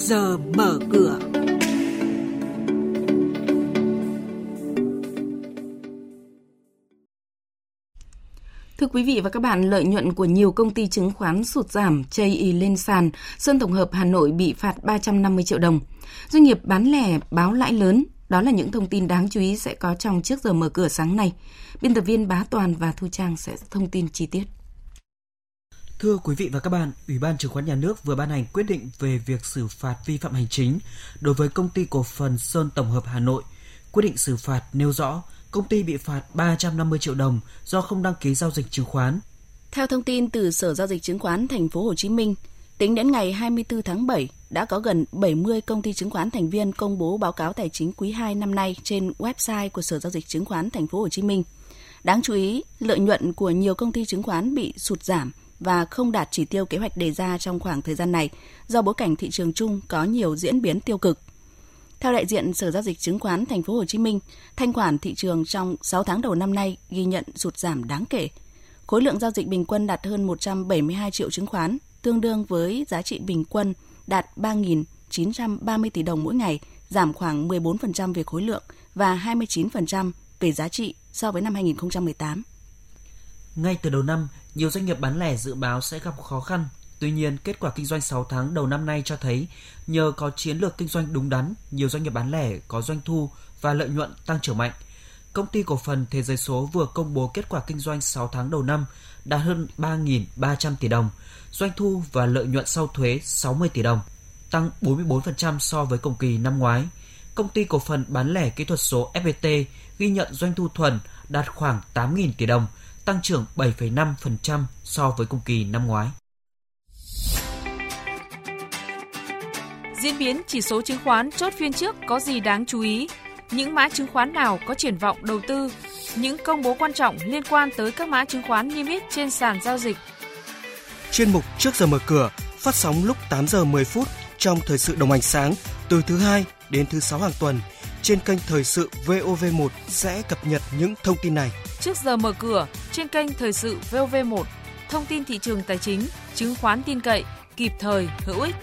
giờ mở cửa. Thưa quý vị và các bạn, lợi nhuận của nhiều công ty chứng khoán sụt giảm, chây y lên sàn. Sơn Tổng hợp Hà Nội bị phạt 350 triệu đồng. Doanh nghiệp bán lẻ báo lãi lớn. Đó là những thông tin đáng chú ý sẽ có trong trước giờ mở cửa sáng nay. Biên tập viên Bá Toàn và Thu Trang sẽ thông tin chi tiết. Thưa quý vị và các bạn, Ủy ban Chứng khoán Nhà nước vừa ban hành quyết định về việc xử phạt vi phạm hành chính đối với công ty cổ phần Sơn Tổng hợp Hà Nội. Quyết định xử phạt nêu rõ công ty bị phạt 350 triệu đồng do không đăng ký giao dịch chứng khoán. Theo thông tin từ Sở giao dịch chứng khoán Thành phố Hồ Chí Minh, tính đến ngày 24 tháng 7 đã có gần 70 công ty chứng khoán thành viên công bố báo cáo tài chính quý 2 năm nay trên website của Sở giao dịch chứng khoán Thành phố Hồ Chí Minh. Đáng chú ý, lợi nhuận của nhiều công ty chứng khoán bị sụt giảm và không đạt chỉ tiêu kế hoạch đề ra trong khoảng thời gian này do bối cảnh thị trường chung có nhiều diễn biến tiêu cực. Theo đại diện Sở giao dịch chứng khoán Thành phố Hồ Chí Minh, thanh khoản thị trường trong 6 tháng đầu năm nay ghi nhận sụt giảm đáng kể. Khối lượng giao dịch bình quân đạt hơn 172 triệu chứng khoán, tương đương với giá trị bình quân đạt 3.930 tỷ đồng mỗi ngày, giảm khoảng 14% về khối lượng và 29% về giá trị so với năm 2018. Ngay từ đầu năm, nhiều doanh nghiệp bán lẻ dự báo sẽ gặp khó khăn. Tuy nhiên, kết quả kinh doanh 6 tháng đầu năm nay cho thấy, nhờ có chiến lược kinh doanh đúng đắn, nhiều doanh nghiệp bán lẻ có doanh thu và lợi nhuận tăng trưởng mạnh. Công ty cổ phần Thế giới số vừa công bố kết quả kinh doanh 6 tháng đầu năm đạt hơn 3.300 tỷ đồng, doanh thu và lợi nhuận sau thuế 60 tỷ đồng, tăng 44% so với cùng kỳ năm ngoái. Công ty cổ phần bán lẻ kỹ thuật số FPT ghi nhận doanh thu thuần đạt khoảng 8.000 tỷ đồng, tăng trưởng 7,5% so với cùng kỳ năm ngoái. Diễn biến chỉ số chứng khoán chốt phiên trước có gì đáng chú ý? Những mã chứng khoán nào có triển vọng đầu tư? Những công bố quan trọng liên quan tới các mã chứng khoán niêm yết trên sàn giao dịch. Chuyên mục Trước giờ mở cửa phát sóng lúc 8 giờ 10 phút trong thời sự đồng hành sáng từ thứ hai đến thứ sáu hàng tuần trên kênh thời sự VOV1 sẽ cập nhật những thông tin này. Trước giờ mở cửa trên kênh thời sự VOV1, thông tin thị trường tài chính, chứng khoán tin cậy, kịp thời, hữu ích.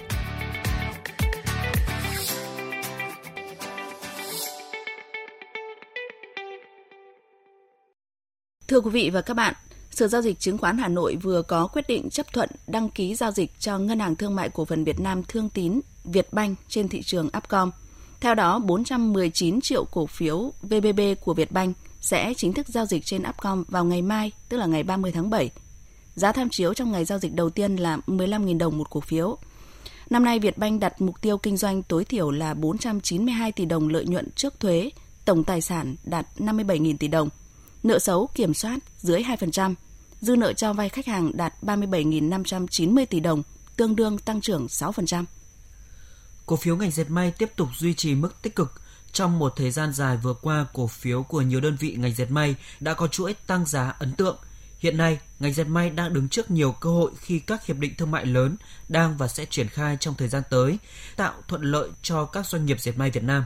Thưa quý vị và các bạn, Sở Giao dịch Chứng khoán Hà Nội vừa có quyết định chấp thuận đăng ký giao dịch cho Ngân hàng Thương mại Cổ phần Việt Nam Thương Tín Vietbank trên thị trường Upcom. Theo đó, 419 triệu cổ phiếu VBB của Vietbank sẽ chính thức giao dịch trên Upcom vào ngày mai, tức là ngày 30 tháng 7. Giá tham chiếu trong ngày giao dịch đầu tiên là 15.000 đồng một cổ phiếu. Năm nay, Vietbank đặt mục tiêu kinh doanh tối thiểu là 492 tỷ đồng lợi nhuận trước thuế, tổng tài sản đạt 57.000 tỷ đồng. Nợ xấu kiểm soát dưới 2%, dư nợ cho vay khách hàng đạt 37.590 tỷ đồng, tương đương tăng trưởng 6%. Cổ phiếu ngành dệt may tiếp tục duy trì mức tích cực. Trong một thời gian dài vừa qua, cổ phiếu của nhiều đơn vị ngành dệt may đã có chuỗi tăng giá ấn tượng. Hiện nay, ngành dệt may đang đứng trước nhiều cơ hội khi các hiệp định thương mại lớn đang và sẽ triển khai trong thời gian tới, tạo thuận lợi cho các doanh nghiệp dệt may Việt Nam.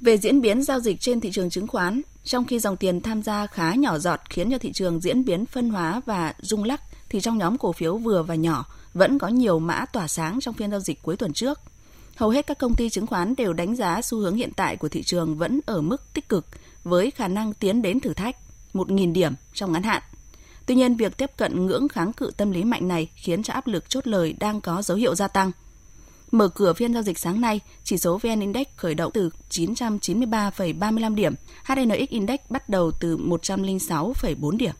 Về diễn biến giao dịch trên thị trường chứng khoán, trong khi dòng tiền tham gia khá nhỏ giọt khiến cho thị trường diễn biến phân hóa và rung lắc, thì trong nhóm cổ phiếu vừa và nhỏ vẫn có nhiều mã tỏa sáng trong phiên giao dịch cuối tuần trước. Hầu hết các công ty chứng khoán đều đánh giá xu hướng hiện tại của thị trường vẫn ở mức tích cực với khả năng tiến đến thử thách 1.000 điểm trong ngắn hạn. Tuy nhiên, việc tiếp cận ngưỡng kháng cự tâm lý mạnh này khiến cho áp lực chốt lời đang có dấu hiệu gia tăng – Mở cửa phiên giao dịch sáng nay, chỉ số VN Index khởi động từ 993,35 điểm, HNX Index bắt đầu từ 106,4 điểm.